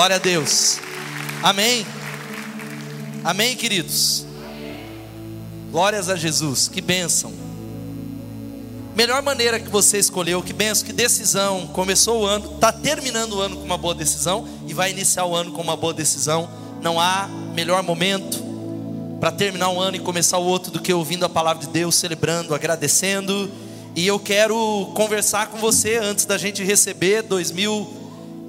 Glória a Deus. Amém. Amém, queridos. Glórias a Jesus. Que bênção. Melhor maneira que você escolheu, que benção, que decisão. Começou o ano, está terminando o ano com uma boa decisão e vai iniciar o ano com uma boa decisão. Não há melhor momento para terminar um ano e começar o outro do que ouvindo a palavra de Deus, celebrando, agradecendo. E eu quero conversar com você antes da gente receber 2000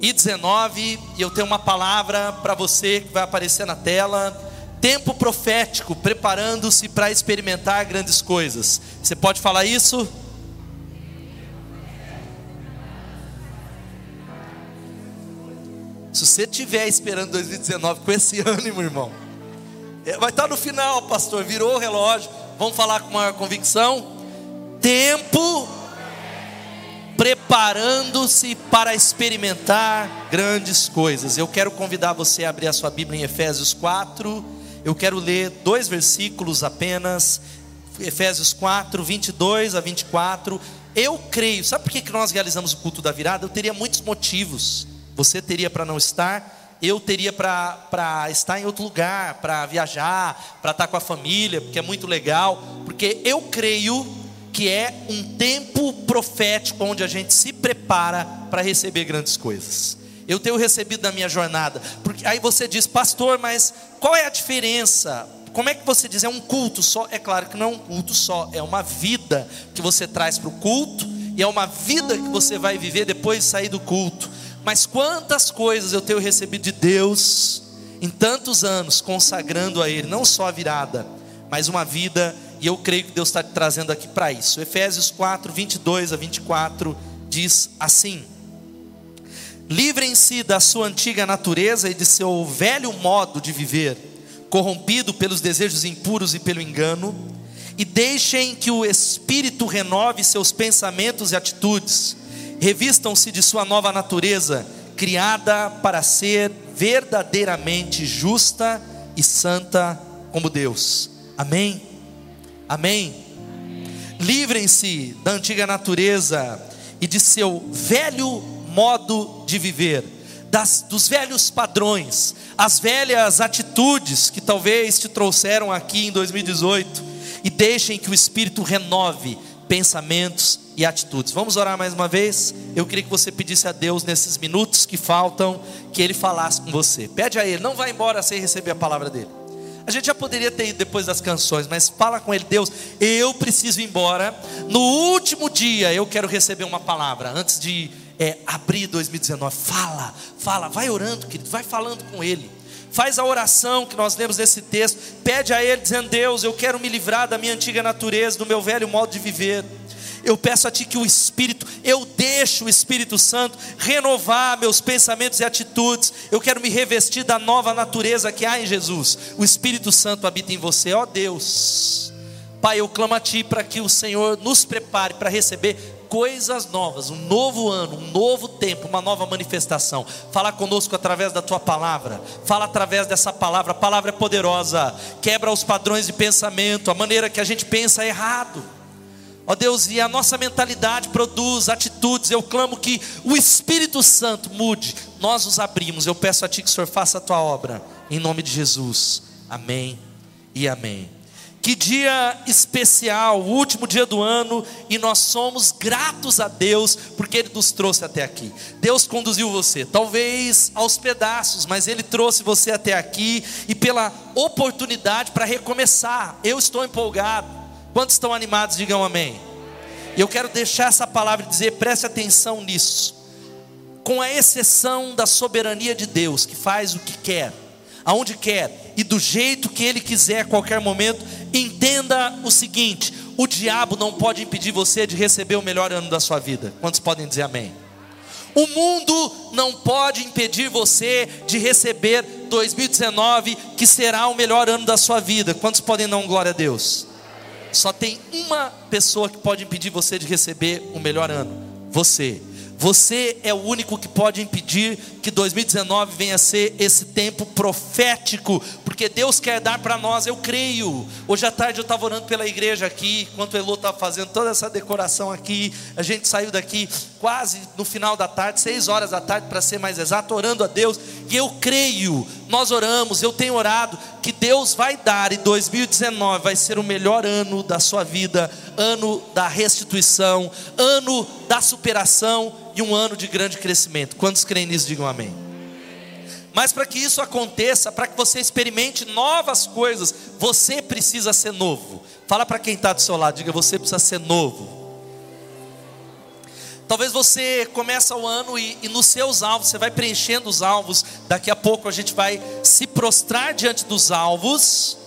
e 19, e eu tenho uma palavra para você que vai aparecer na tela. Tempo profético, preparando-se para experimentar grandes coisas. Você pode falar isso? Se você estiver esperando 2019 com esse ânimo, irmão, é, vai estar no final, pastor. Virou o relógio. Vamos falar com maior convicção. Tempo preparando-se para experimentar grandes coisas. Eu quero convidar você a abrir a sua Bíblia em Efésios 4. Eu quero ler dois versículos apenas. Efésios 4, 22 a 24. Eu creio, sabe por que nós realizamos o culto da virada? Eu teria muitos motivos. Você teria para não estar, eu teria para estar em outro lugar, para viajar, para estar com a família, porque é muito legal. Porque eu creio que é um tempo profético onde a gente se prepara para receber grandes coisas. Eu tenho recebido na minha jornada, porque aí você diz, pastor, mas qual é a diferença? Como é que você diz? É um culto só? É claro que não é um culto só, é uma vida que você traz para o culto e é uma vida que você vai viver depois de sair do culto. Mas quantas coisas eu tenho recebido de Deus em tantos anos, consagrando a Ele, não só a virada, mas uma vida e eu creio que Deus está te trazendo aqui para isso. Efésios 4, 22 a 24 diz assim: Livrem-se da sua antiga natureza e de seu velho modo de viver, corrompido pelos desejos impuros e pelo engano, e deixem que o Espírito renove seus pensamentos e atitudes. Revistam-se de sua nova natureza, criada para ser verdadeiramente justa e santa como Deus. Amém? Amém? Livrem-se da antiga natureza e de seu velho modo de viver, das, dos velhos padrões, as velhas atitudes que talvez te trouxeram aqui em 2018, e deixem que o Espírito renove pensamentos e atitudes. Vamos orar mais uma vez? Eu queria que você pedisse a Deus nesses minutos que faltam, que Ele falasse com você. Pede a Ele, não vá embora sem receber a palavra dele. A gente já poderia ter ido depois das canções, mas fala com ele, Deus, eu preciso ir embora. No último dia eu quero receber uma palavra antes de é, abrir 2019. Fala, fala, vai orando, querido, vai falando com ele. Faz a oração que nós lemos nesse texto. Pede a ele, dizendo: Deus, eu quero me livrar da minha antiga natureza, do meu velho modo de viver. Eu peço a Ti que o Espírito, eu deixo o Espírito Santo renovar meus pensamentos e atitudes. Eu quero me revestir da nova natureza que há em Jesus. O Espírito Santo habita em você, ó Deus. Pai, eu clamo a Ti para que o Senhor nos prepare para receber coisas novas, um novo ano, um novo tempo, uma nova manifestação. Fala conosco através da tua palavra. Fala através dessa palavra. A palavra é poderosa. Quebra os padrões de pensamento, a maneira que a gente pensa é errado. Ó Deus, e a nossa mentalidade produz atitudes. Eu clamo que o Espírito Santo mude. Nós nos abrimos. Eu peço a Ti que o Senhor faça a Tua obra. Em nome de Jesus. Amém e amém. Que dia especial, o último dia do ano, e nós somos gratos a Deus porque Ele nos trouxe até aqui. Deus conduziu você, talvez aos pedaços, mas Ele trouxe você até aqui e pela oportunidade para recomeçar. Eu estou empolgado. Quantos estão animados, digam amém. E eu quero deixar essa palavra e dizer, preste atenção nisso. Com a exceção da soberania de Deus, que faz o que quer, aonde quer e do jeito que ele quiser a qualquer momento, entenda o seguinte: o diabo não pode impedir você de receber o melhor ano da sua vida. Quantos podem dizer amém? O mundo não pode impedir você de receber 2019, que será o melhor ano da sua vida. Quantos podem dar glória a Deus? Só tem uma pessoa que pode impedir você de receber o melhor ano: você. Você é o único que pode impedir que 2019 venha a ser esse tempo profético, porque Deus quer dar para nós, eu creio. Hoje à tarde eu estava orando pela igreja aqui, enquanto o Elô estava fazendo toda essa decoração aqui, a gente saiu daqui quase no final da tarde, seis horas da tarde para ser mais exato, orando a Deus, e eu creio, nós oramos, eu tenho orado, que Deus vai dar, e 2019 vai ser o melhor ano da sua vida, ano da restituição, ano da superação e um ano de grande crescimento. Quantos creem nisso, digam amém. Mas para que isso aconteça, para que você experimente novas coisas, você precisa ser novo. Fala para quem está do seu lado, diga: você precisa ser novo. Talvez você comece o ano e, e, nos seus alvos, você vai preenchendo os alvos. Daqui a pouco a gente vai se prostrar diante dos alvos.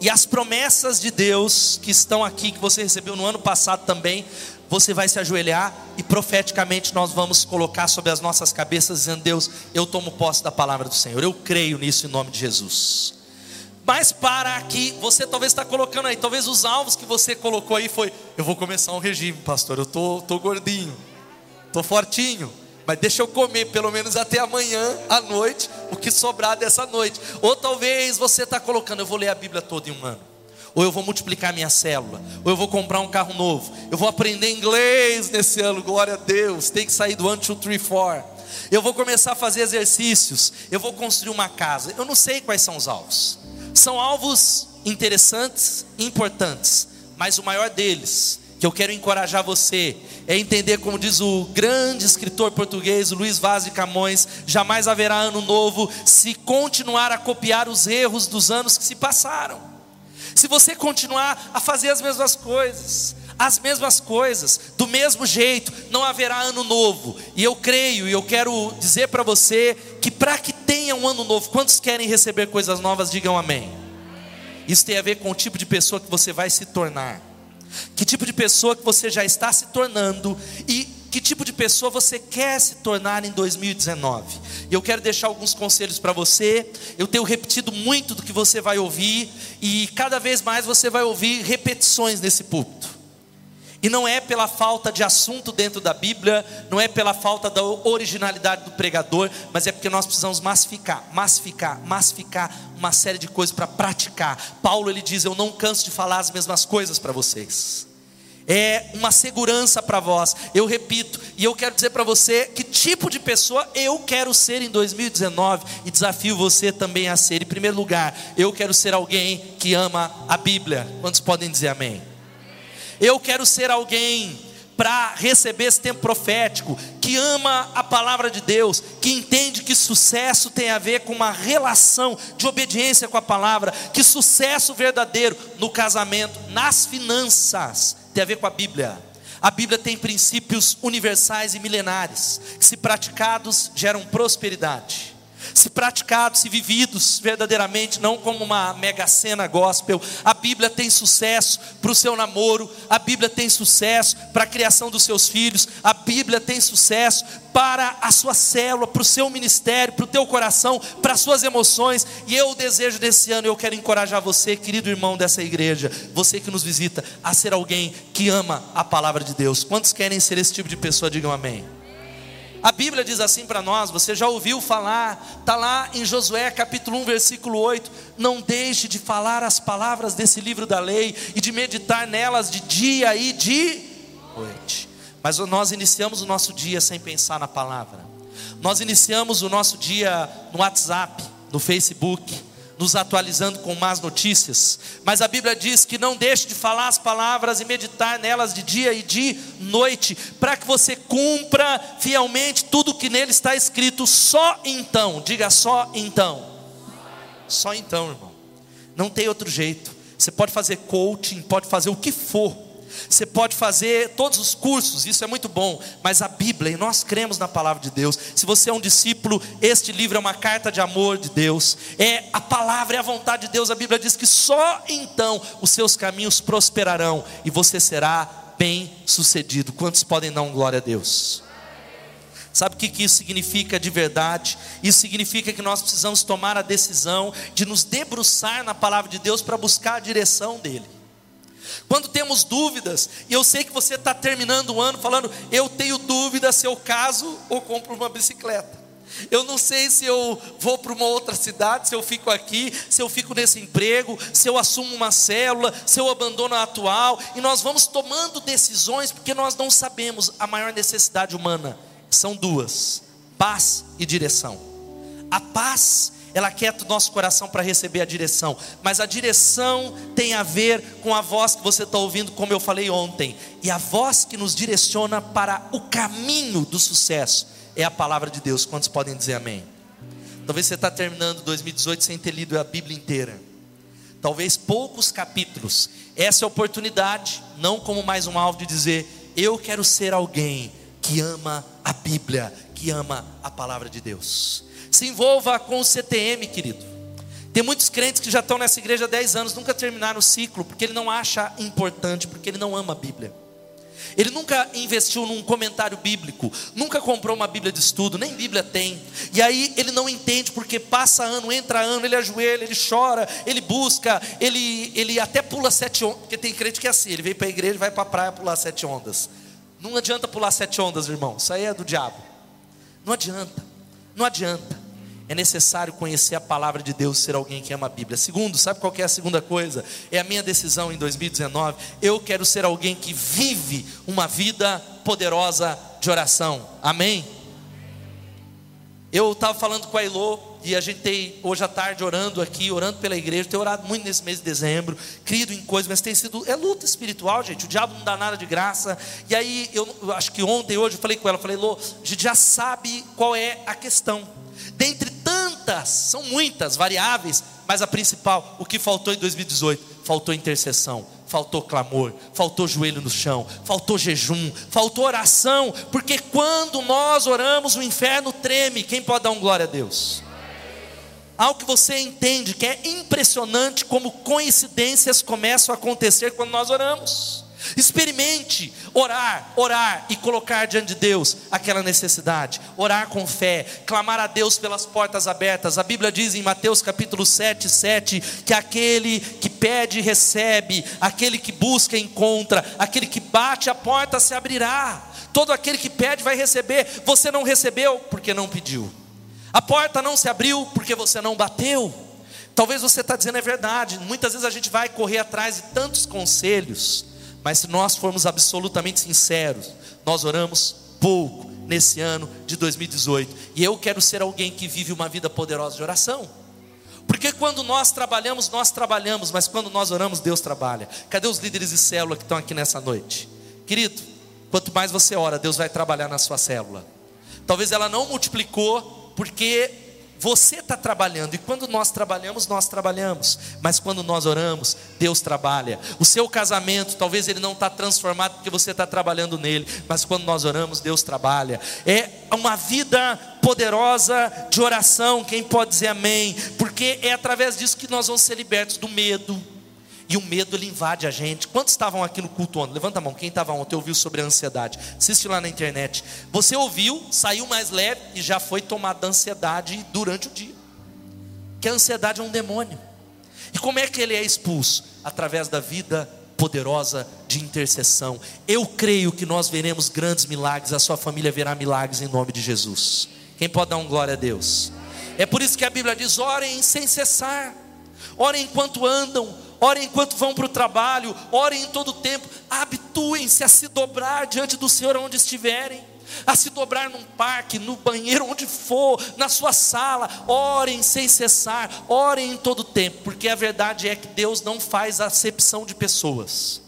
E as promessas de Deus que estão aqui, que você recebeu no ano passado também, você vai se ajoelhar e profeticamente nós vamos colocar sobre as nossas cabeças, dizendo: Deus, eu tomo posse da palavra do Senhor, eu creio nisso em nome de Jesus. Mas para aqui, você talvez está colocando aí, talvez os alvos que você colocou aí foi: eu vou começar um regime, pastor, eu tô, tô gordinho, tô fortinho, mas deixa eu comer pelo menos até amanhã à noite, o que sobrar dessa noite. Ou talvez você está colocando: eu vou ler a Bíblia toda em um ano ou eu vou multiplicar minha célula, ou eu vou comprar um carro novo, eu vou aprender inglês nesse ano, glória a Deus, tem que sair do 1, 2, 3, 4. Eu vou começar a fazer exercícios, eu vou construir uma casa. Eu não sei quais são os alvos. São alvos interessantes, importantes, mas o maior deles, que eu quero encorajar você, é entender, como diz o grande escritor português Luiz Vaz de Camões: jamais haverá ano novo se continuar a copiar os erros dos anos que se passaram. Se você continuar a fazer as mesmas coisas, as mesmas coisas, do mesmo jeito, não haverá ano novo. E eu creio e eu quero dizer para você que para que tenha um ano novo, quantos querem receber coisas novas, digam amém. Isso tem a ver com o tipo de pessoa que você vai se tornar. Que tipo de pessoa que você já está se tornando e que tipo de pessoa você quer se tornar em 2019. E eu quero deixar alguns conselhos para você. Eu tenho repetido muito do que você vai ouvir, e cada vez mais você vai ouvir repetições nesse púlpito. E não é pela falta de assunto dentro da Bíblia, não é pela falta da originalidade do pregador, mas é porque nós precisamos massificar, massificar, massificar uma série de coisas para praticar. Paulo ele diz: Eu não canso de falar as mesmas coisas para vocês é uma segurança para vós. Eu repito, e eu quero dizer para você que tipo de pessoa eu quero ser em 2019 e desafio você também a ser. Em primeiro lugar, eu quero ser alguém que ama a Bíblia. Quantos podem dizer amém? Eu quero ser alguém para receber esse tempo profético, que ama a palavra de Deus, que entende que sucesso tem a ver com uma relação de obediência com a palavra, que sucesso verdadeiro no casamento, nas finanças, tem a ver com a Bíblia. A Bíblia tem princípios universais e milenares, que, se praticados, geram prosperidade se praticados, se vividos verdadeiramente, não como uma mega cena gospel. A Bíblia tem sucesso para o seu namoro, a Bíblia tem sucesso para a criação dos seus filhos, a Bíblia tem sucesso para a sua célula, para o seu ministério, para o teu coração, para as suas emoções. E eu desejo desse ano, eu quero encorajar você, querido irmão dessa igreja, você que nos visita, a ser alguém que ama a palavra de Deus. Quantos querem ser esse tipo de pessoa? Digam amém. A Bíblia diz assim para nós, você já ouviu falar, está lá em Josué capítulo 1, versículo 8: Não deixe de falar as palavras desse livro da lei e de meditar nelas de dia e de noite. Mas nós iniciamos o nosso dia sem pensar na palavra, nós iniciamos o nosso dia no WhatsApp, no Facebook, nos atualizando com más notícias, mas a Bíblia diz que não deixe de falar as palavras e meditar nelas de dia e de noite, para que você cumpra fielmente tudo que nele está escrito, só então, diga só então, só então, irmão, não tem outro jeito. Você pode fazer coaching, pode fazer o que for, você pode fazer todos os cursos, isso é muito bom, mas a Bíblia, e nós cremos na palavra de Deus. Se você é um discípulo, este livro é uma carta de amor de Deus, é a palavra, é a vontade de Deus. A Bíblia diz que só então os seus caminhos prosperarão e você será bem sucedido. Quantos podem dar um glória a Deus? Sabe o que isso significa de verdade? Isso significa que nós precisamos tomar a decisão de nos debruçar na palavra de Deus para buscar a direção dEle. Quando temos dúvidas, e eu sei que você está terminando o ano falando, eu tenho dúvida se eu caso ou compro uma bicicleta. Eu não sei se eu vou para uma outra cidade, se eu fico aqui, se eu fico nesse emprego, se eu assumo uma célula, se eu abandono a atual. E nós vamos tomando decisões porque nós não sabemos a maior necessidade humana. São duas: paz e direção. A paz ela quieta o nosso coração para receber a direção, mas a direção tem a ver com a voz que você está ouvindo, como eu falei ontem, e a voz que nos direciona para o caminho do sucesso é a palavra de Deus. Quantos podem dizer amém? Talvez você está terminando 2018 sem ter lido a Bíblia inteira. Talvez poucos capítulos. Essa é a oportunidade, não como mais um alvo de dizer, eu quero ser alguém que ama a Bíblia, que ama a palavra de Deus. Se envolva com o CTM, querido. Tem muitos crentes que já estão nessa igreja há 10 anos, nunca terminaram o ciclo, porque ele não acha importante, porque ele não ama a Bíblia. Ele nunca investiu num comentário bíblico, nunca comprou uma Bíblia de estudo, nem Bíblia tem. E aí ele não entende porque passa ano, entra ano, ele ajoelha, ele chora, ele busca, ele, ele até pula sete ondas, porque tem crente que é assim, ele vem para a igreja e vai para a praia pular sete ondas. Não adianta pular sete ondas, irmão, isso aí é do diabo. Não adianta, não adianta é necessário conhecer a palavra de Deus, ser alguém que ama a Bíblia. Segundo, sabe qual é a segunda coisa? É a minha decisão em 2019. Eu quero ser alguém que vive uma vida poderosa de oração. Amém? Eu estava falando com a Ilô e a gente tem hoje à tarde orando aqui, orando pela igreja, tenho orado muito nesse mês de dezembro, crido em coisas, mas tem sido, é luta espiritual, gente, o diabo não dá nada de graça, e aí eu acho que ontem, hoje eu falei com ela, falei, Lô, a gente já sabe qual é a questão, dentre tantas, são muitas variáveis, mas a principal, o que faltou em 2018? Faltou intercessão, faltou clamor, faltou joelho no chão, faltou jejum, faltou oração, porque quando nós oramos, o inferno treme. Quem pode dar um glória a Deus? Algo que você entende que é impressionante como coincidências começam a acontecer quando nós oramos. Experimente orar, orar e colocar diante de Deus aquela necessidade. Orar com fé, clamar a Deus pelas portas abertas. A Bíblia diz em Mateus capítulo 7, 7 que aquele que pede recebe, aquele que busca encontra, aquele que bate a porta se abrirá. Todo aquele que pede vai receber. Você não recebeu porque não pediu. A porta não se abriu porque você não bateu. Talvez você está dizendo é verdade. Muitas vezes a gente vai correr atrás de tantos conselhos mas se nós formos absolutamente sinceros, nós oramos pouco nesse ano de 2018. E eu quero ser alguém que vive uma vida poderosa de oração. Porque quando nós trabalhamos, nós trabalhamos, mas quando nós oramos, Deus trabalha. Cadê os líderes de célula que estão aqui nessa noite? Querido, quanto mais você ora, Deus vai trabalhar na sua célula. Talvez ela não multiplicou, porque você está trabalhando, e quando nós trabalhamos, nós trabalhamos, mas quando nós oramos, Deus trabalha. O seu casamento, talvez ele não está transformado porque você está trabalhando nele, mas quando nós oramos, Deus trabalha. É uma vida poderosa de oração, quem pode dizer amém? Porque é através disso que nós vamos ser libertos do medo e o medo ele invade a gente. Quantos estavam aqui no culto ontem? Levanta a mão. Quem estava ontem ouviu sobre a ansiedade? Assiste lá na internet. Você ouviu, saiu mais leve e já foi tomado da ansiedade durante o dia. Que a ansiedade é um demônio. E como é que ele é expulso? Através da vida poderosa de intercessão. Eu creio que nós veremos grandes milagres, a sua família verá milagres em nome de Jesus. Quem pode dar um glória a Deus? É por isso que a Bíblia diz: orem sem cessar, orem enquanto andam, orem enquanto vão para o trabalho, orem em todo o tempo, habituem-se a se dobrar diante do Senhor onde estiverem, a se dobrar num parque, no banheiro, onde for, na sua sala, orem sem cessar, orem em todo o tempo, porque a verdade é que Deus não faz acepção de pessoas,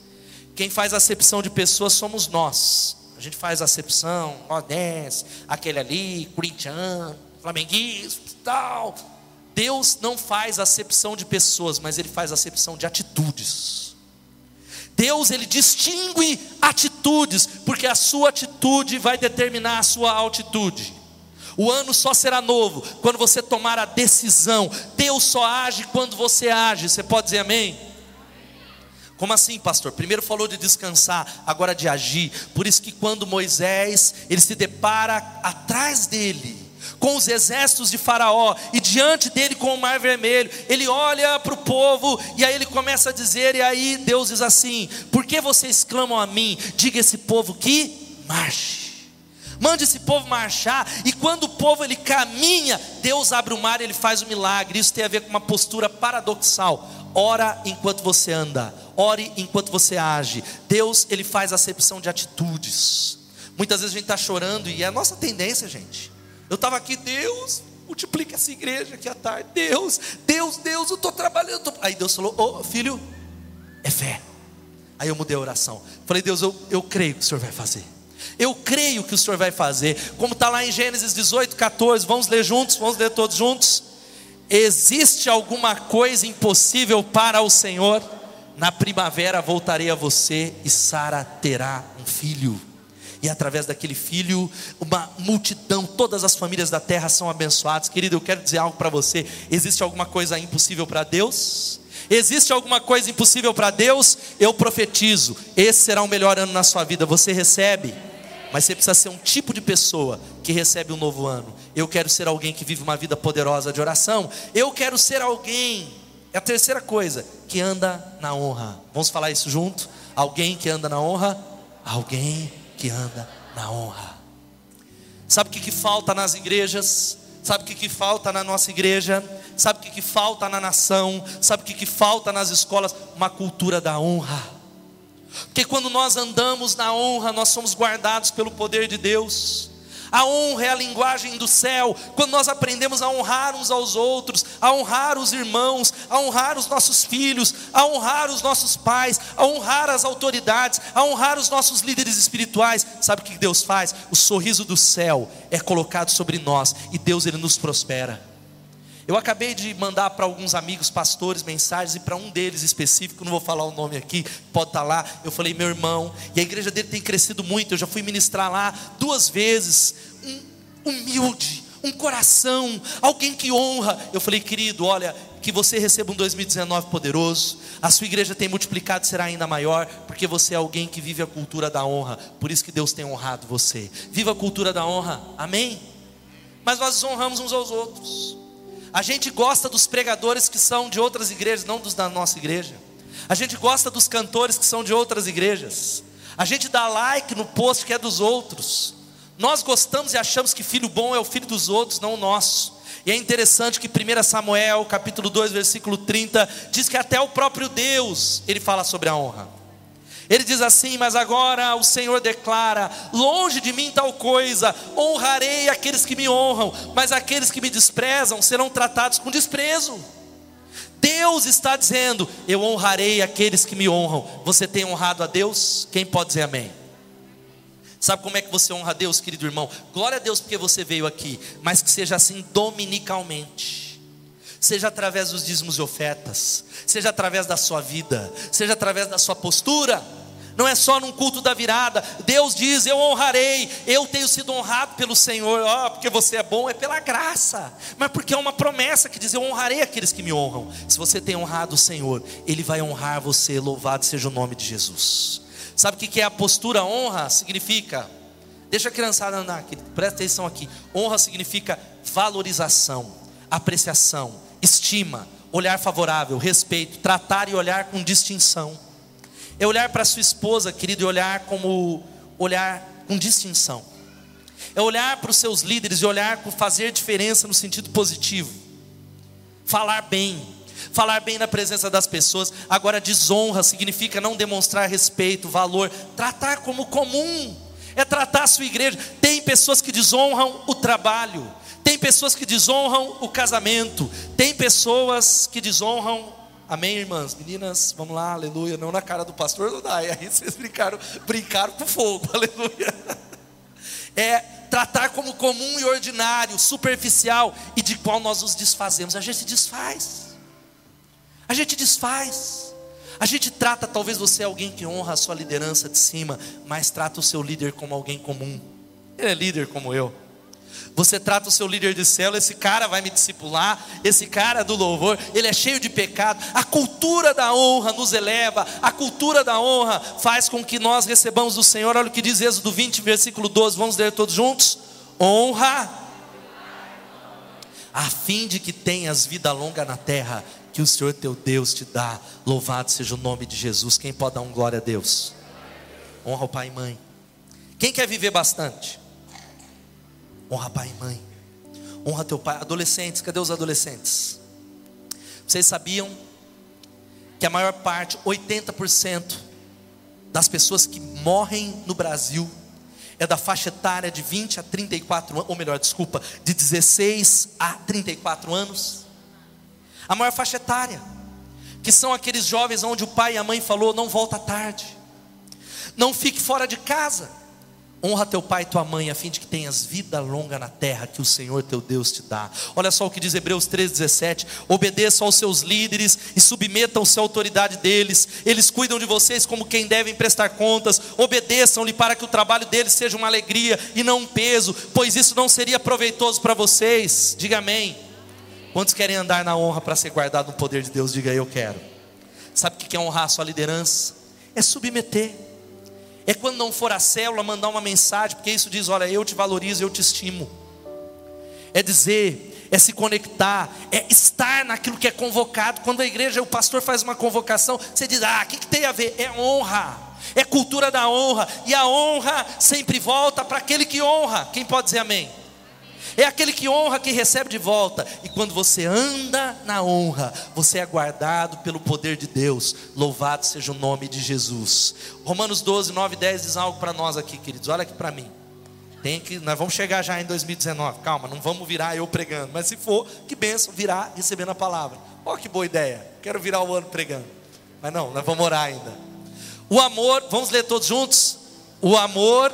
quem faz acepção de pessoas somos nós. A gente faz acepção, ó, aquele ali, corintiano, flamenguista, tal. Deus não faz acepção de pessoas, mas Ele faz acepção de atitudes. Deus ele distingue atitudes, porque a sua atitude vai determinar a sua altitude. O ano só será novo quando você tomar a decisão. Deus só age quando você age. Você pode dizer amém? Como assim, pastor? Primeiro falou de descansar, agora de agir. Por isso que quando Moisés ele se depara atrás dele, com os exércitos de Faraó e diante dele com o mar vermelho. Ele olha para o povo e aí ele começa a dizer, e aí Deus diz assim: Por que vocês clamam a mim? Diga esse povo que marche. Mande esse povo marchar, e quando o povo ele caminha, Deus abre o mar e ele faz o milagre. Isso tem a ver com uma postura paradoxal. Ora enquanto você anda, ore enquanto você age. Deus ele faz acepção de atitudes. Muitas vezes a gente está chorando e é a nossa tendência, gente. Eu estava aqui, Deus, multiplica essa igreja aqui à tarde. Deus, Deus, Deus, eu estou trabalhando. Aí Deus falou: Ô oh, filho, é fé. Aí eu mudei a oração. Falei, Deus, eu, eu creio que o Senhor vai fazer. Eu creio que o Senhor vai fazer. Como está lá em Gênesis 18, 14. Vamos ler juntos? Vamos ler todos juntos? Existe alguma coisa impossível para o Senhor? Na primavera voltarei a você e Sara terá um filho e através daquele filho, uma multidão, todas as famílias da terra são abençoadas. Querido, eu quero dizer algo para você: existe alguma coisa impossível para Deus? Existe alguma coisa impossível para Deus? Eu profetizo: esse será o melhor ano na sua vida. Você recebe, mas você precisa ser um tipo de pessoa que recebe um novo ano. Eu quero ser alguém que vive uma vida poderosa de oração. Eu quero ser alguém, é a terceira coisa, que anda na honra. Vamos falar isso junto? Alguém que anda na honra? Alguém que anda na honra. Sabe o que, que falta nas igrejas? Sabe o que, que falta na nossa igreja? Sabe o que, que falta na nação? Sabe o que, que falta nas escolas? Uma cultura da honra. Porque quando nós andamos na honra, nós somos guardados pelo poder de Deus. A honra é a linguagem do céu. Quando nós aprendemos a honrar uns aos outros, a honrar os irmãos, a honrar os nossos filhos, a honrar os nossos pais, a honrar as autoridades, a honrar os nossos líderes espirituais, sabe o que Deus faz? O sorriso do céu é colocado sobre nós e Deus ele nos prospera. Eu acabei de mandar para alguns amigos pastores mensagens e para um deles específico, não vou falar o nome aqui, pode estar tá lá. Eu falei, meu irmão, e a igreja dele tem crescido muito. Eu já fui ministrar lá duas vezes. Um, humilde, um coração, alguém que honra. Eu falei, querido, olha, que você receba um 2019 poderoso. A sua igreja tem multiplicado será ainda maior, porque você é alguém que vive a cultura da honra. Por isso que Deus tem honrado você. Viva a cultura da honra. Amém? Mas nós honramos uns aos outros. A gente gosta dos pregadores que são de outras igrejas, não dos da nossa igreja. A gente gosta dos cantores que são de outras igrejas. A gente dá like no post que é dos outros. Nós gostamos e achamos que filho bom é o filho dos outros, não o nosso. E é interessante que 1 Samuel, capítulo 2, versículo 30, diz que até o próprio Deus, ele fala sobre a honra. Ele diz assim: Mas agora o Senhor declara: Longe de mim tal coisa, honrarei aqueles que me honram, mas aqueles que me desprezam serão tratados com desprezo. Deus está dizendo: Eu honrarei aqueles que me honram. Você tem honrado a Deus? Quem pode dizer amém? Sabe como é que você honra a Deus, querido irmão? Glória a Deus porque você veio aqui, mas que seja assim dominicalmente seja através dos dízimos e ofertas, seja através da sua vida, seja através da sua postura. Não é só num culto da virada. Deus diz: Eu honrarei. Eu tenho sido honrado pelo Senhor. Oh, porque você é bom, é pela graça. Mas porque é uma promessa que diz: Eu honrarei aqueles que me honram. Se você tem honrado o Senhor, Ele vai honrar você. Louvado seja o nome de Jesus. Sabe o que é a postura honra? Significa. Deixa a criançada andar aqui. Presta atenção aqui. Honra significa valorização, apreciação, estima, olhar favorável, respeito, tratar e olhar com distinção. É olhar para sua esposa, querido, e olhar como olhar com distinção. É olhar para os seus líderes e olhar com fazer diferença no sentido positivo. Falar bem, falar bem na presença das pessoas. Agora, desonra significa não demonstrar respeito, valor, tratar como comum. É tratar a sua igreja. Tem pessoas que desonram o trabalho, tem pessoas que desonram o casamento, tem pessoas que desonram. Amém, irmãs? Meninas, vamos lá, aleluia. Não na cara do pastor, não dá. E aí vocês brincaram, brincaram com fogo, aleluia. É tratar como comum e ordinário, superficial e de qual nós nos desfazemos. A gente desfaz. A gente desfaz. A gente trata, talvez você é alguém que honra a sua liderança de cima, mas trata o seu líder como alguém comum. Ele é líder como eu. Você trata o seu líder de célula, esse cara vai me discipular, esse cara do louvor, ele é cheio de pecado. A cultura da honra nos eleva, a cultura da honra faz com que nós recebamos do Senhor. Olha o que diz Êxodo 20, versículo 12, vamos ler todos juntos? Honra, a fim de que tenhas vida longa na terra, que o Senhor teu Deus te dá. Louvado seja o nome de Jesus. Quem pode dar um glória a Deus? Honra o pai e mãe. Quem quer viver bastante? Honra pai e mãe. Honra teu pai. Adolescentes, cadê os adolescentes? Vocês sabiam que a maior parte, 80% das pessoas que morrem no Brasil é da faixa etária de 20 a 34 anos, ou melhor, desculpa, de 16 a 34 anos. A maior faixa etária, que são aqueles jovens onde o pai e a mãe falou: não volta tarde, não fique fora de casa. Honra teu pai e tua mãe, a fim de que tenhas vida longa na terra que o Senhor teu Deus te dá. Olha só o que diz Hebreus 3,17: obedeçam aos seus líderes e submetam-se à autoridade deles. Eles cuidam de vocês como quem devem prestar contas. Obedeçam-lhe para que o trabalho deles seja uma alegria e não um peso, pois isso não seria proveitoso para vocês. Diga amém. Quantos querem andar na honra para ser guardado no poder de Deus? Diga eu quero. Sabe o que é honrar a sua liderança? É submeter é quando não for a célula mandar uma mensagem, porque isso diz: olha, eu te valorizo, eu te estimo. É dizer, é se conectar, é estar naquilo que é convocado. Quando a igreja, o pastor faz uma convocação, você diz: ah, o que, que tem a ver? É honra, é cultura da honra, e a honra sempre volta para aquele que honra. Quem pode dizer amém? É aquele que honra que recebe de volta. E quando você anda na honra, você é guardado pelo poder de Deus. Louvado seja o nome de Jesus. Romanos 12, 9 e 10 diz algo para nós aqui, queridos. Olha aqui para mim. Tem que, nós vamos chegar já em 2019. Calma, não vamos virar eu pregando. Mas se for, que benção virar recebendo a palavra. Olha que boa ideia. Quero virar o ano pregando. Mas não, nós vamos orar ainda. O amor, vamos ler todos juntos? O amor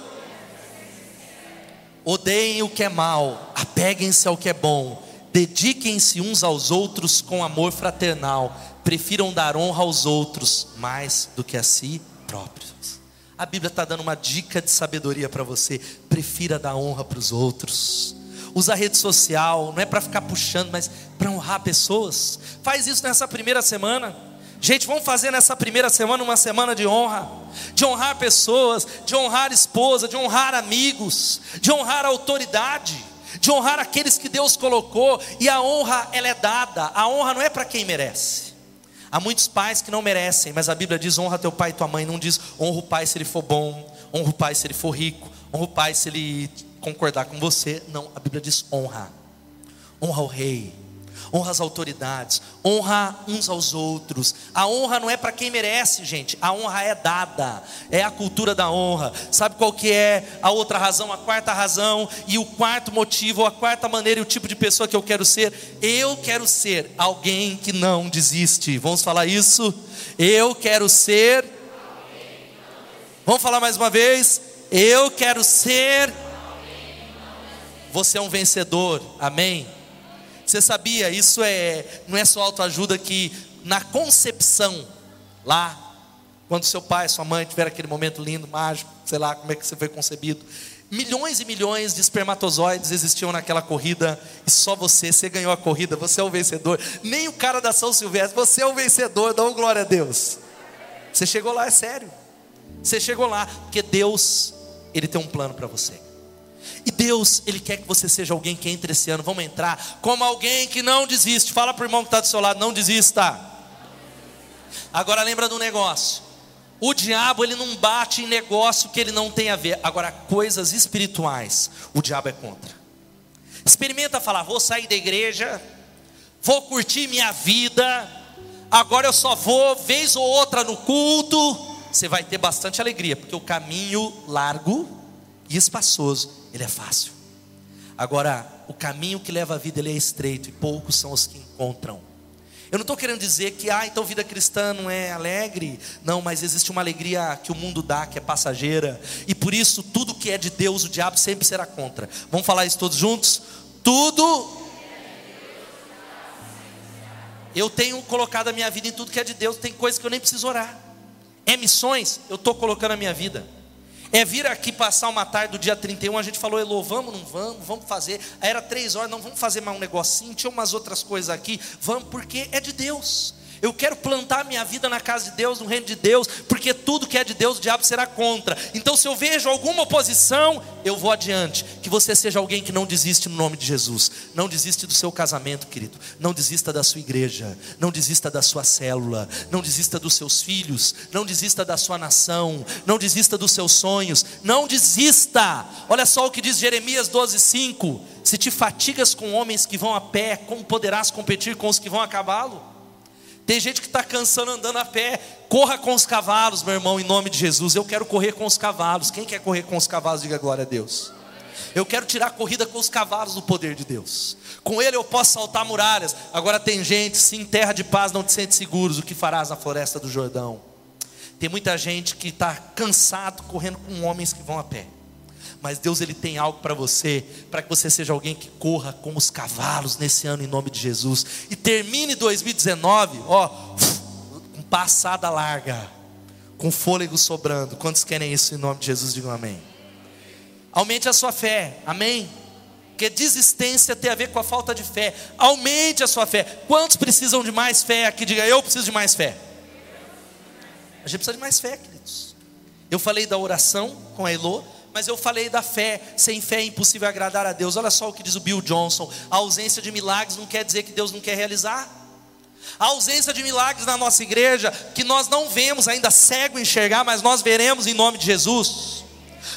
Odeiem o que é mal, apeguem-se ao que é bom, dediquem-se uns aos outros com amor fraternal, prefiram dar honra aos outros mais do que a si próprios. A Bíblia está dando uma dica de sabedoria para você: prefira dar honra para os outros. Usa a rede social, não é para ficar puxando, mas para honrar pessoas. Faz isso nessa primeira semana. Gente, vamos fazer nessa primeira semana uma semana de honra, de honrar pessoas, de honrar esposa, de honrar amigos, de honrar autoridade, de honrar aqueles que Deus colocou, e a honra ela é dada. A honra não é para quem merece. Há muitos pais que não merecem, mas a Bíblia diz: honra teu pai e tua mãe. Não diz honra o pai se ele for bom, honra o pai se ele for rico, honra o pai se ele concordar com você. Não, a Bíblia diz honra. Honra o rei, honra as autoridades, honra uns aos outros. A honra não é para quem merece, gente. A honra é dada. É a cultura da honra. Sabe qual que é a outra razão, a quarta razão e o quarto motivo, a quarta maneira e o tipo de pessoa que eu quero ser? Eu quero ser alguém que não desiste. Vamos falar isso? Eu quero ser Vamos falar mais uma vez? Eu quero ser Você é um vencedor. Amém. Você sabia? Isso é não é só autoajuda que na concepção lá, quando seu pai, sua mãe tiver aquele momento lindo, mágico, sei lá como é que você foi concebido, milhões e milhões de espermatozoides existiam naquela corrida e só você, você ganhou a corrida, você é o vencedor. Nem o cara da São Silvestre, você é o vencedor, dá uma glória a Deus. Você chegou lá, é sério. Você chegou lá, porque Deus, Ele tem um plano para você. E Deus, Ele quer que você seja alguém que entre esse ano. Vamos entrar como alguém que não desiste. Fala para o irmão que está do seu lado: não desista. Agora lembra do negócio. O diabo ele não bate em negócio que ele não tem a ver. Agora coisas espirituais, o diabo é contra. Experimenta falar: vou sair da igreja, vou curtir minha vida. Agora eu só vou vez ou outra no culto. Você vai ter bastante alegria, porque o caminho largo e espaçoso ele é fácil. Agora, o caminho que leva à vida ele é estreito e poucos são os que encontram. Eu não estou querendo dizer que, ah, então vida cristã não é alegre. Não, mas existe uma alegria que o mundo dá, que é passageira. E por isso, tudo que é de Deus, o diabo sempre será contra. Vamos falar isso todos juntos? Tudo. Eu tenho colocado a minha vida em tudo que é de Deus. Tem coisas que eu nem preciso orar. É missões, eu estou colocando a minha vida. É vir aqui passar uma tarde do dia 31, a gente falou, Elô, vamos, não vamos, vamos fazer. Aí era três horas, não, vamos fazer mais um negocinho, tinha umas outras coisas aqui, vamos, porque é de Deus. Eu quero plantar minha vida na casa de Deus, no reino de Deus, porque tudo que é de Deus, o diabo será contra. Então, se eu vejo alguma oposição, eu vou adiante. Que você seja alguém que não desiste no nome de Jesus. Não desiste do seu casamento, querido. Não desista da sua igreja. Não desista da sua célula. Não desista dos seus filhos. Não desista da sua nação. Não desista dos seus sonhos. Não desista. Olha só o que diz Jeremias 12:5. Se te fatigas com homens que vão a pé, como poderás competir com os que vão a cavalo? Tem gente que está cansando andando a pé. Corra com os cavalos, meu irmão, em nome de Jesus. Eu quero correr com os cavalos. Quem quer correr com os cavalos, diga glória a Deus. Eu quero tirar a corrida com os cavalos do poder de Deus. Com ele eu posso saltar muralhas. Agora tem gente, se em terra de paz não te sente seguros, o que farás na floresta do Jordão? Tem muita gente que está cansado correndo com homens que vão a pé mas Deus ele tem algo para você, para que você seja alguém que corra como os cavalos nesse ano em nome de Jesus e termine 2019, ó, com passada larga, com fôlego sobrando. Quantos querem isso em nome de Jesus? Digam amém. Aumente a sua fé, amém? Porque desistência tem a ver com a falta de fé. Aumente a sua fé. Quantos precisam de mais fé aqui? Diga, eu preciso de mais fé. A gente precisa de mais fé, queridos. Eu falei da oração com a Elô, mas eu falei da fé, sem fé é impossível agradar a Deus. Olha só o que diz o Bill Johnson: a ausência de milagres não quer dizer que Deus não quer realizar. A ausência de milagres na nossa igreja, que nós não vemos ainda cego enxergar, mas nós veremos em nome de Jesus.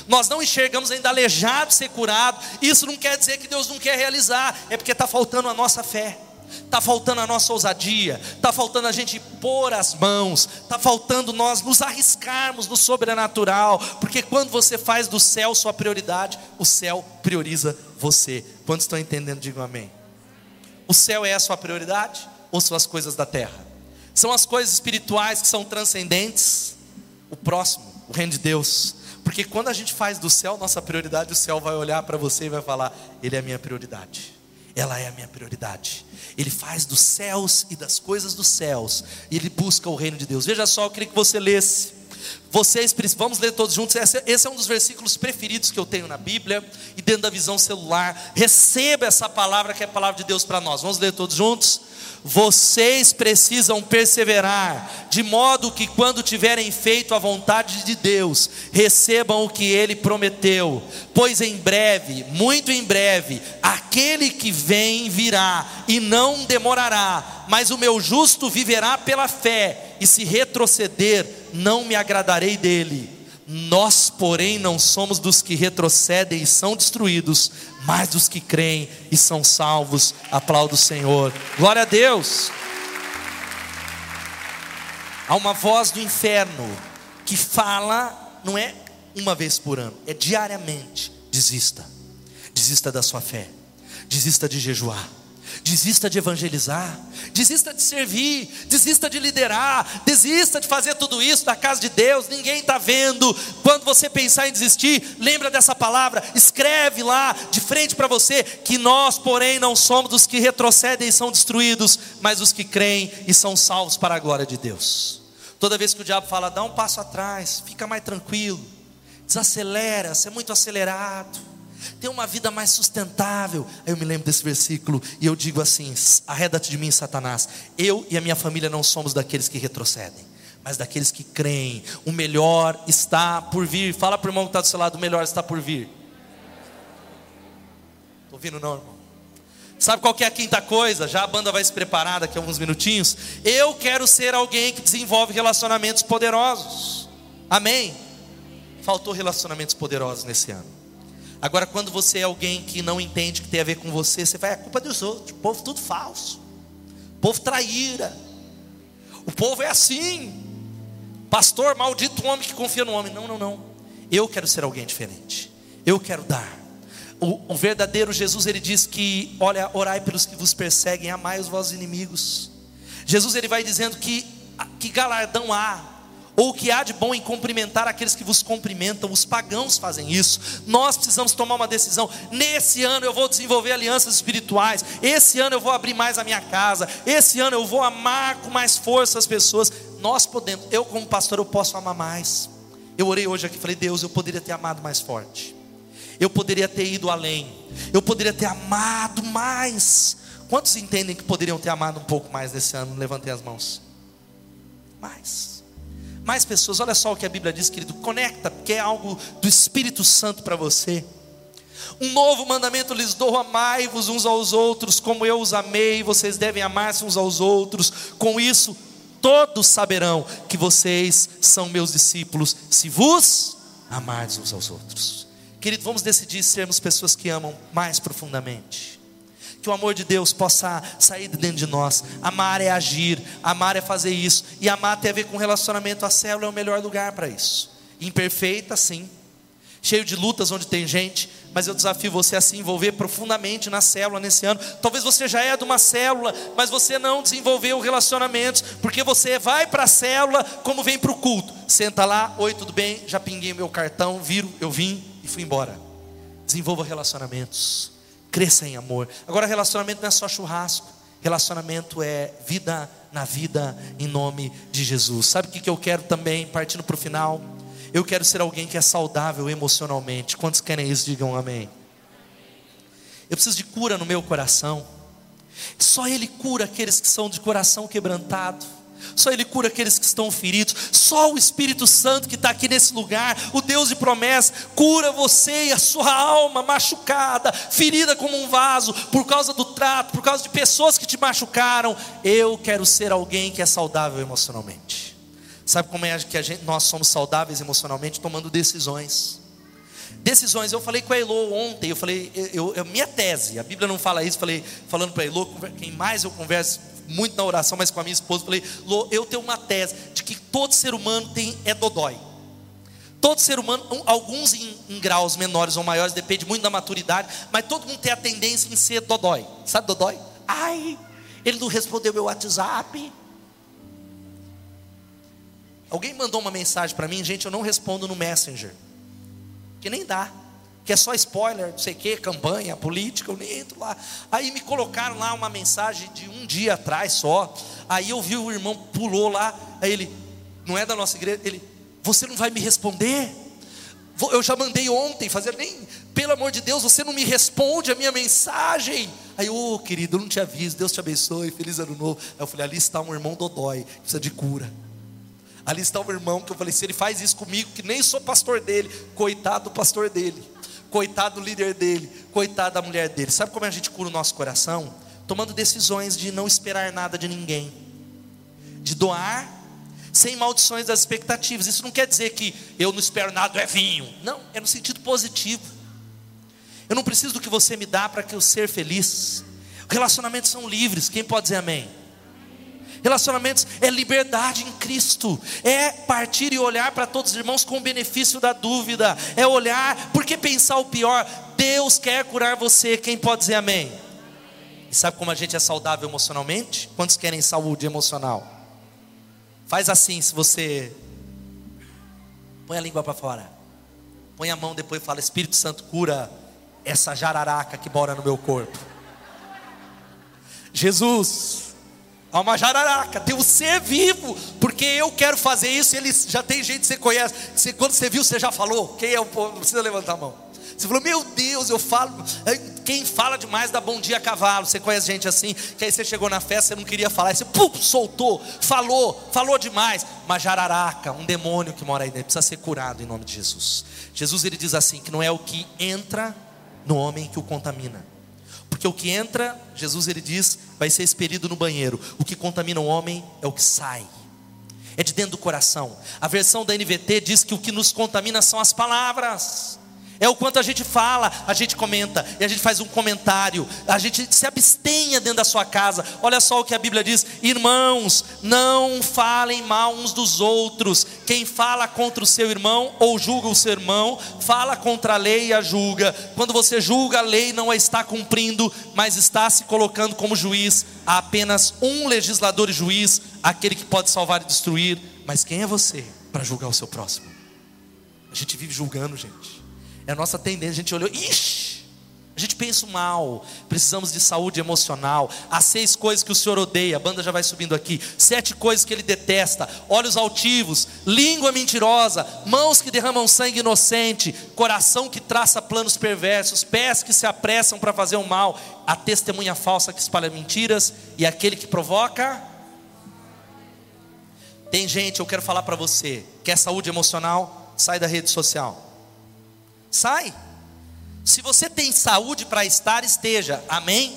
Nós não enxergamos ainda aleijado ser curado. Isso não quer dizer que Deus não quer realizar, é porque está faltando a nossa fé. Está faltando a nossa ousadia, está faltando a gente pôr as mãos, está faltando nós nos arriscarmos no sobrenatural, porque quando você faz do céu sua prioridade, o céu prioriza você. Quantos estão entendendo, digam amém. O céu é a sua prioridade ou são as coisas da terra? São as coisas espirituais que são transcendentes, o próximo, o reino de Deus. Porque quando a gente faz do céu nossa prioridade, o céu vai olhar para você e vai falar: Ele é a minha prioridade ela é a minha prioridade. Ele faz dos céus e das coisas dos céus, e ele busca o reino de Deus. Veja só, eu queria que você lesse. Vocês, vamos ler todos juntos. Esse é um dos versículos preferidos que eu tenho na Bíblia e dentro da visão celular. Receba essa palavra que é a palavra de Deus para nós. Vamos ler todos juntos? Vocês precisam perseverar, de modo que quando tiverem feito a vontade de Deus, recebam o que ele prometeu. Pois em breve, muito em breve, aquele que vem virá e não demorará, mas o meu justo viverá pela fé, e se retroceder, não me agradarei dele. Nós, porém, não somos dos que retrocedem e são destruídos, mas dos que creem e são salvos. Aplaudo o Senhor. Glória a Deus. Há uma voz do inferno que fala, não é uma vez por ano, é diariamente. Desista, desista da sua fé, desista de jejuar Desista de evangelizar, desista de servir, desista de liderar, desista de fazer tudo isso na casa de Deus, ninguém está vendo. Quando você pensar em desistir, lembra dessa palavra, escreve lá de frente para você que nós, porém, não somos dos que retrocedem e são destruídos, mas os que creem e são salvos para a glória de Deus. Toda vez que o diabo fala, dá um passo atrás, fica mais tranquilo, desacelera, você é muito acelerado ter uma vida mais sustentável. Aí eu me lembro desse versículo e eu digo assim: arreda-te de mim, Satanás. Eu e a minha família não somos daqueles que retrocedem, mas daqueles que creem. O melhor está por vir. Fala para o irmão que está do seu lado: o melhor está por vir. Estou ouvindo, não, irmão? Sabe qual é a quinta coisa? Já a banda vai se preparar daqui a alguns minutinhos. Eu quero ser alguém que desenvolve relacionamentos poderosos. Amém? Faltou relacionamentos poderosos nesse ano. Agora, quando você é alguém que não entende que tem a ver com você, você vai, é culpa dos outros, o povo tudo falso, o povo traíra, o povo é assim, pastor, maldito homem que confia no homem. Não, não, não. Eu quero ser alguém diferente, eu quero dar. O, o verdadeiro Jesus, ele diz que, olha, orai pelos que vos perseguem, amai os vossos inimigos. Jesus, ele vai dizendo que, que galardão há ou o que há de bom em cumprimentar aqueles que vos cumprimentam, os pagãos fazem isso. Nós precisamos tomar uma decisão. Nesse ano eu vou desenvolver alianças espirituais. Esse ano eu vou abrir mais a minha casa. Esse ano eu vou amar com mais força as pessoas. Nós podemos, eu como pastor eu posso amar mais. Eu orei hoje aqui, falei: "Deus, eu poderia ter amado mais forte. Eu poderia ter ido além. Eu poderia ter amado mais." Quantos entendem que poderiam ter amado um pouco mais nesse ano? Levantem as mãos. Mais. Mais pessoas, olha só o que a Bíblia diz, querido, conecta, porque é algo do Espírito Santo para você. Um novo mandamento lhes dou: amai-vos uns aos outros, como eu os amei, vocês devem amar-se uns aos outros. Com isso, todos saberão que vocês são meus discípulos, se vos amardes uns aos outros. Querido, vamos decidir sermos pessoas que amam mais profundamente. Que o amor de Deus possa sair de dentro de nós. Amar é agir, amar é fazer isso. E amar tem a ver com relacionamento. A célula é o melhor lugar para isso. Imperfeita, sim. Cheio de lutas onde tem gente, mas eu desafio você a se envolver profundamente na célula nesse ano. Talvez você já é de uma célula, mas você não desenvolveu relacionamentos, porque você vai para a célula como vem para o culto. Senta lá, oi, tudo bem? Já pinguei meu cartão, viro, eu vim e fui embora. Desenvolva relacionamentos, cresça em amor. Agora, relacionamento não é só churrasco, relacionamento é vida na vida em nome de Jesus. Sabe o que eu quero também, partindo para o final? Eu quero ser alguém que é saudável emocionalmente. Quantos querem isso? Digam amém. Eu preciso de cura no meu coração. Só Ele cura aqueles que são de coração quebrantado. Só Ele cura aqueles que estão feridos. Só o Espírito Santo que está aqui nesse lugar, o Deus de promessa, cura você e a sua alma machucada, ferida como um vaso, por causa do trato, por causa de pessoas que te machucaram. Eu quero ser alguém que é saudável emocionalmente. Sabe como é que gente, nós somos saudáveis emocionalmente? Tomando decisões. Decisões, eu falei com a Elo ontem, eu falei, eu, eu, minha tese, a Bíblia não fala isso, falei, falando para a Elo, quem mais eu converso muito na oração, mas com a minha esposa, falei, Lô, eu tenho uma tese de que todo ser humano tem é dodói. Todo ser humano, alguns em, em, graus menores ou maiores, depende muito da maturidade, mas todo mundo tem a tendência em ser dodói. Sabe dodói? Ai, ele não respondeu meu WhatsApp. Alguém mandou uma mensagem para mim, gente, eu não respondo no Messenger. Que nem dá que é só spoiler, não sei o que, campanha política, eu nem entro lá. Aí me colocaram lá uma mensagem de um dia atrás só. Aí eu vi o irmão pulou lá, aí ele, não é da nossa igreja, ele, você não vai me responder? Eu já mandei ontem, fazer nem, pelo amor de Deus, você não me responde a minha mensagem. Aí, ô oh, querido, eu não te aviso, Deus te abençoe, feliz ano novo. Aí eu falei, ali está um irmão Dodói, precisa de cura. Ali está um irmão que eu falei, se ele faz isso comigo, que nem sou pastor dele, coitado do pastor dele coitado do líder dele, coitado da mulher dele. Sabe como a gente cura o nosso coração? Tomando decisões de não esperar nada de ninguém, de doar sem maldições das expectativas. Isso não quer dizer que eu não espero nada, é vinho. Não, é no sentido positivo. Eu não preciso do que você me dá para que eu ser feliz. Relacionamentos são livres. Quem pode dizer amém? Relacionamentos é liberdade em Cristo, é partir e olhar para todos os irmãos com o benefício da dúvida, é olhar, porque pensar o pior? Deus quer curar você, quem pode dizer amém? E sabe como a gente é saudável emocionalmente? Quantos querem saúde emocional? Faz assim, se você põe a língua para fora, põe a mão depois e fala: Espírito Santo, cura essa jararaca que mora no meu corpo. Jesus, Há uma jararaca, tem um ser vivo, porque eu quero fazer isso. Ele já tem gente que você conhece. Você, quando você viu, você já falou. Quem é o povo? Não precisa levantar a mão. Você falou, meu Deus, eu falo. Quem fala demais dá bom dia a cavalo. Você conhece gente assim, que aí você chegou na festa, você não queria falar, e você pum, soltou, falou, falou demais. Uma jararaca, um demônio que mora aí dentro, precisa ser curado em nome de Jesus. Jesus ele diz assim: que não é o que entra no homem que o contamina porque o que entra, Jesus ele diz, vai ser expelido no banheiro. O que contamina o homem é o que sai. É de dentro do coração. A versão da NVT diz que o que nos contamina são as palavras. É o quanto a gente fala, a gente comenta, e a gente faz um comentário, a gente se abstenha dentro da sua casa. Olha só o que a Bíblia diz: irmãos, não falem mal uns dos outros. Quem fala contra o seu irmão ou julga o seu irmão, fala contra a lei e a julga. Quando você julga, a lei não a está cumprindo, mas está se colocando como juiz. Há apenas um legislador e juiz, aquele que pode salvar e destruir. Mas quem é você para julgar o seu próximo? A gente vive julgando, gente. É a nossa tendência. A gente olhou, ixi, a gente pensa mal. Precisamos de saúde emocional. As seis coisas que o Senhor odeia. A banda já vai subindo aqui. Sete coisas que Ele detesta: olhos altivos, língua mentirosa, mãos que derramam sangue inocente, coração que traça planos perversos, pés que se apressam para fazer o mal, a testemunha falsa que espalha mentiras e aquele que provoca Tem gente, eu quero falar para você, quer saúde emocional? Sai da rede social. Sai. Se você tem saúde para estar, esteja. Amém?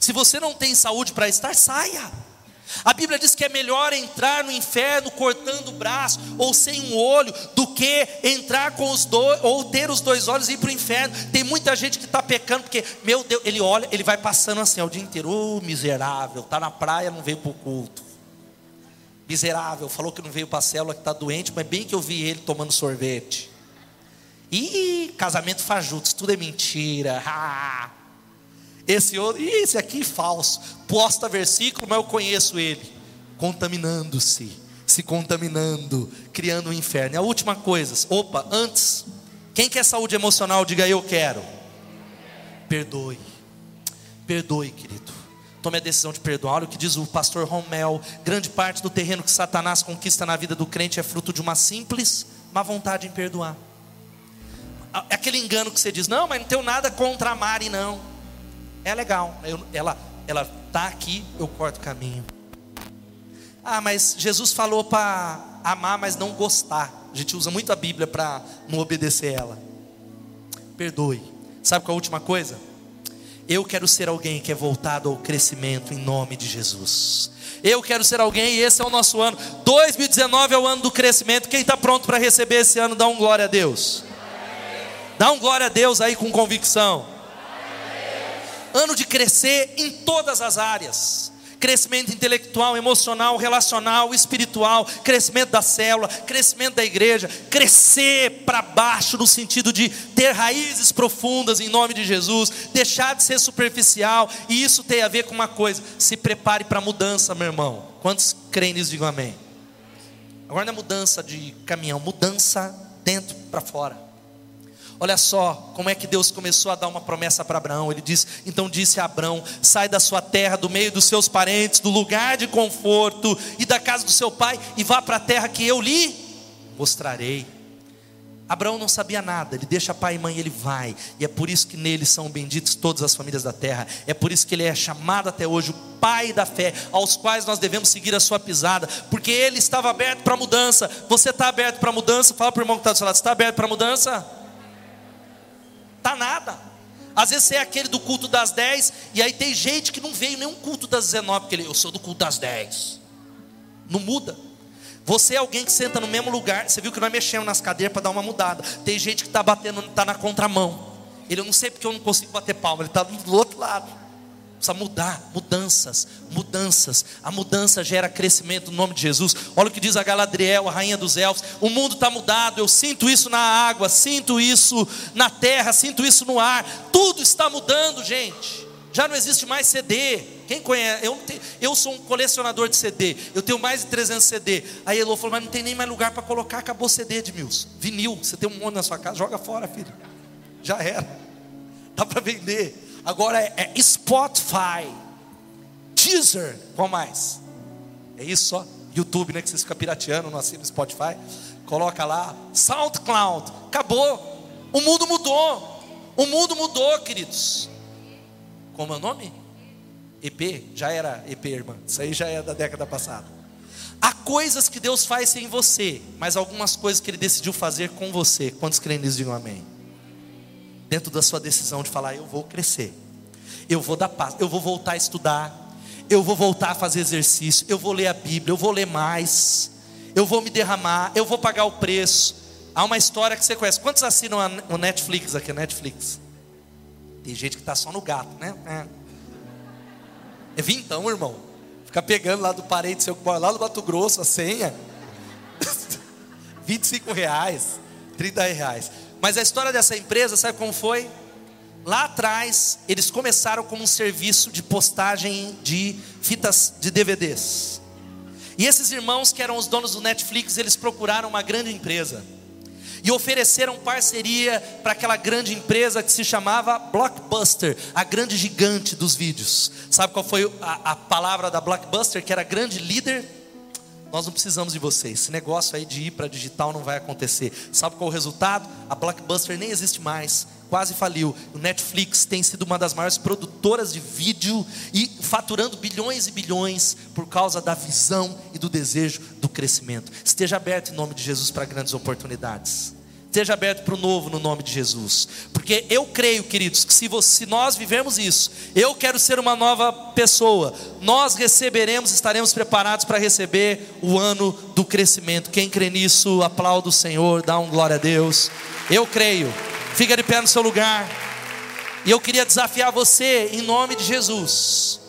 Se você não tem saúde para estar, saia. A Bíblia diz que é melhor entrar no inferno cortando o braço ou sem um olho do que entrar com os dois ou ter os dois olhos e ir para o inferno. Tem muita gente que está pecando porque, meu Deus, ele olha, ele vai passando assim o dia inteiro, ô oh, miserável, está na praia, não veio para o culto. Miserável, falou que não veio para a célula, que está doente, mas bem que eu vi ele tomando sorvete. Ih, casamento fajuto, isso tudo é mentira. Ah. Esse outro, esse aqui falso. Posta versículo, mas eu conheço ele. Contaminando-se, se contaminando, criando um inferno. E a última coisa, opa, antes, quem quer saúde emocional, diga eu quero. Perdoe. Perdoe, querido. Tome a decisão de perdoar. Olha o que diz o pastor Romel: grande parte do terreno que Satanás conquista na vida do crente é fruto de uma simples má vontade em perdoar. Aquele engano que você diz, não, mas não tenho nada contra a Mari, não é legal. Eu, ela ela tá aqui, eu corto o caminho. Ah, mas Jesus falou para amar, mas não gostar. A gente usa muito a Bíblia para não obedecer ela. Perdoe. Sabe qual é a última coisa? Eu quero ser alguém que é voltado ao crescimento em nome de Jesus. Eu quero ser alguém e esse é o nosso ano. 2019 é o ano do crescimento. Quem está pronto para receber esse ano, dá um glória a Deus. Dá um glória a Deus aí com convicção ano de crescer em todas as áreas crescimento intelectual, emocional, relacional, espiritual, crescimento da célula, crescimento da igreja, crescer para baixo no sentido de ter raízes profundas em nome de Jesus, deixar de ser superficial, e isso tem a ver com uma coisa: se prepare para a mudança, meu irmão. Quantos creem nisso? Digam amém. Agora não é mudança de caminhão, mudança dentro para fora. Olha só como é que Deus começou a dar uma promessa para Abraão. Ele diz: Então disse a Abraão: Sai da sua terra, do meio dos seus parentes, do lugar de conforto e da casa do seu pai, e vá para a terra que eu lhe mostrarei. Abraão não sabia nada, ele deixa pai e mãe, ele vai, e é por isso que nele são benditos todas as famílias da terra, é por isso que ele é chamado até hoje o pai da fé, aos quais nós devemos seguir a sua pisada, porque ele estava aberto para mudança. Você está aberto para mudança? Fala para o irmão que está do seu lado: está aberto para mudança? Tá nada. Às vezes você é aquele do culto das 10, e aí tem gente que não veio nenhum culto das 19, porque ele, eu sou do culto das 10. Não muda. Você é alguém que senta no mesmo lugar. Você viu que nós mexemos nas cadeiras para dar uma mudada. Tem gente que está batendo, está na contramão. Ele, eu não sei porque eu não consigo bater palma, ele está do outro lado. Precisa mudar, mudanças, mudanças. A mudança gera crescimento no nome de Jesus. Olha o que diz a Galadriel, a rainha dos elfos. O mundo está mudado, eu sinto isso na água, sinto isso na terra, sinto isso no ar. Tudo está mudando, gente. Já não existe mais CD. Quem conhece? Eu, tenho, eu sou um colecionador de CD. Eu tenho mais de 300 CD. Aí Elô falou, mas não tem nem mais lugar para colocar. Acabou CD, Edmilson. Vinil. Você tem um monte na sua casa, joga fora, filho. Já era. Dá para vender. Agora é, é Spotify, Deezer, qual mais? É isso só? YouTube, né? Que vocês ficam pirateando, não assina Spotify. Coloca lá, SoundCloud, acabou. O mundo mudou. O mundo mudou, queridos. Como é o nome? EP, já era EP, irmã. Isso aí já é da década passada. Há coisas que Deus faz sem você, mas algumas coisas que Ele decidiu fazer com você. Quantos creem digam amém dentro da sua decisão de falar: eu vou crescer, eu vou dar paz, eu vou voltar a estudar, eu vou voltar a fazer exercício, eu vou ler a Bíblia, eu vou ler mais, eu vou me derramar, eu vou pagar o preço. Há uma história que você conhece. Quantos assinam o Netflix aqui? Netflix. Tem gente que está só no gato, né? É. é vintão, irmão. Fica pegando lá do parente seu lá no Mato Grosso a senha. 25 reais, 30 reais. Mas a história dessa empresa, sabe como foi? Lá atrás, eles começaram como um serviço de postagem de fitas de DVDs. E esses irmãos, que eram os donos do Netflix, eles procuraram uma grande empresa e ofereceram parceria para aquela grande empresa que se chamava Blockbuster, a grande gigante dos vídeos. Sabe qual foi a, a palavra da Blockbuster, que era grande líder nós não precisamos de vocês. Esse negócio aí de ir para digital não vai acontecer. Sabe qual é o resultado? A Blockbuster nem existe mais. Quase faliu. O Netflix tem sido uma das maiores produtoras de vídeo e faturando bilhões e bilhões por causa da visão e do desejo do crescimento. Esteja aberto em nome de Jesus para grandes oportunidades. Esteja aberto para o novo no nome de Jesus. Porque eu creio, queridos, que se, você, se nós vivemos isso, eu quero ser uma nova pessoa, nós receberemos, estaremos preparados para receber o ano do crescimento. Quem crê nisso, aplauda o Senhor, dá um glória a Deus. Eu creio. Fica de pé no seu lugar. E eu queria desafiar você em nome de Jesus.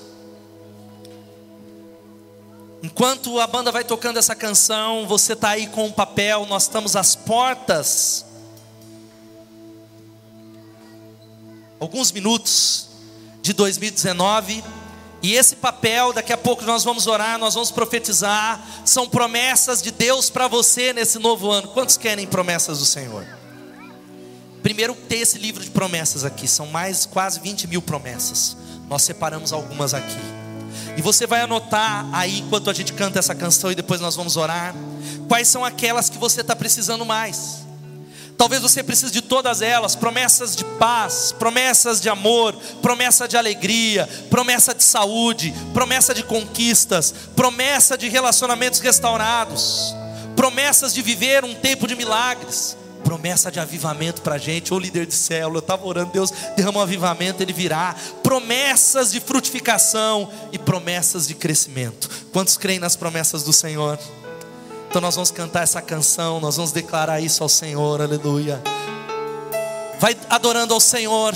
Enquanto a banda vai tocando essa canção, você está aí com o um papel, nós estamos às portas. Alguns minutos de 2019. E esse papel, daqui a pouco nós vamos orar, nós vamos profetizar. São promessas de Deus para você nesse novo ano. Quantos querem promessas do Senhor? Primeiro, ter esse livro de promessas aqui. São mais quase 20 mil promessas. Nós separamos algumas aqui. E você vai anotar aí enquanto a gente canta essa canção e depois nós vamos orar. Quais são aquelas que você está precisando mais? Talvez você precise de todas elas: promessas de paz, promessas de amor, promessa de alegria, promessa de saúde, promessa de conquistas, promessa de relacionamentos restaurados, promessas de viver um tempo de milagres promessa de avivamento para a gente, ô líder de célula, eu estava orando, Deus derrama um avivamento, ele virá, promessas de frutificação e promessas de crescimento. Quantos creem nas promessas do Senhor? Então nós vamos cantar essa canção, nós vamos declarar isso ao Senhor, aleluia. Vai adorando ao Senhor.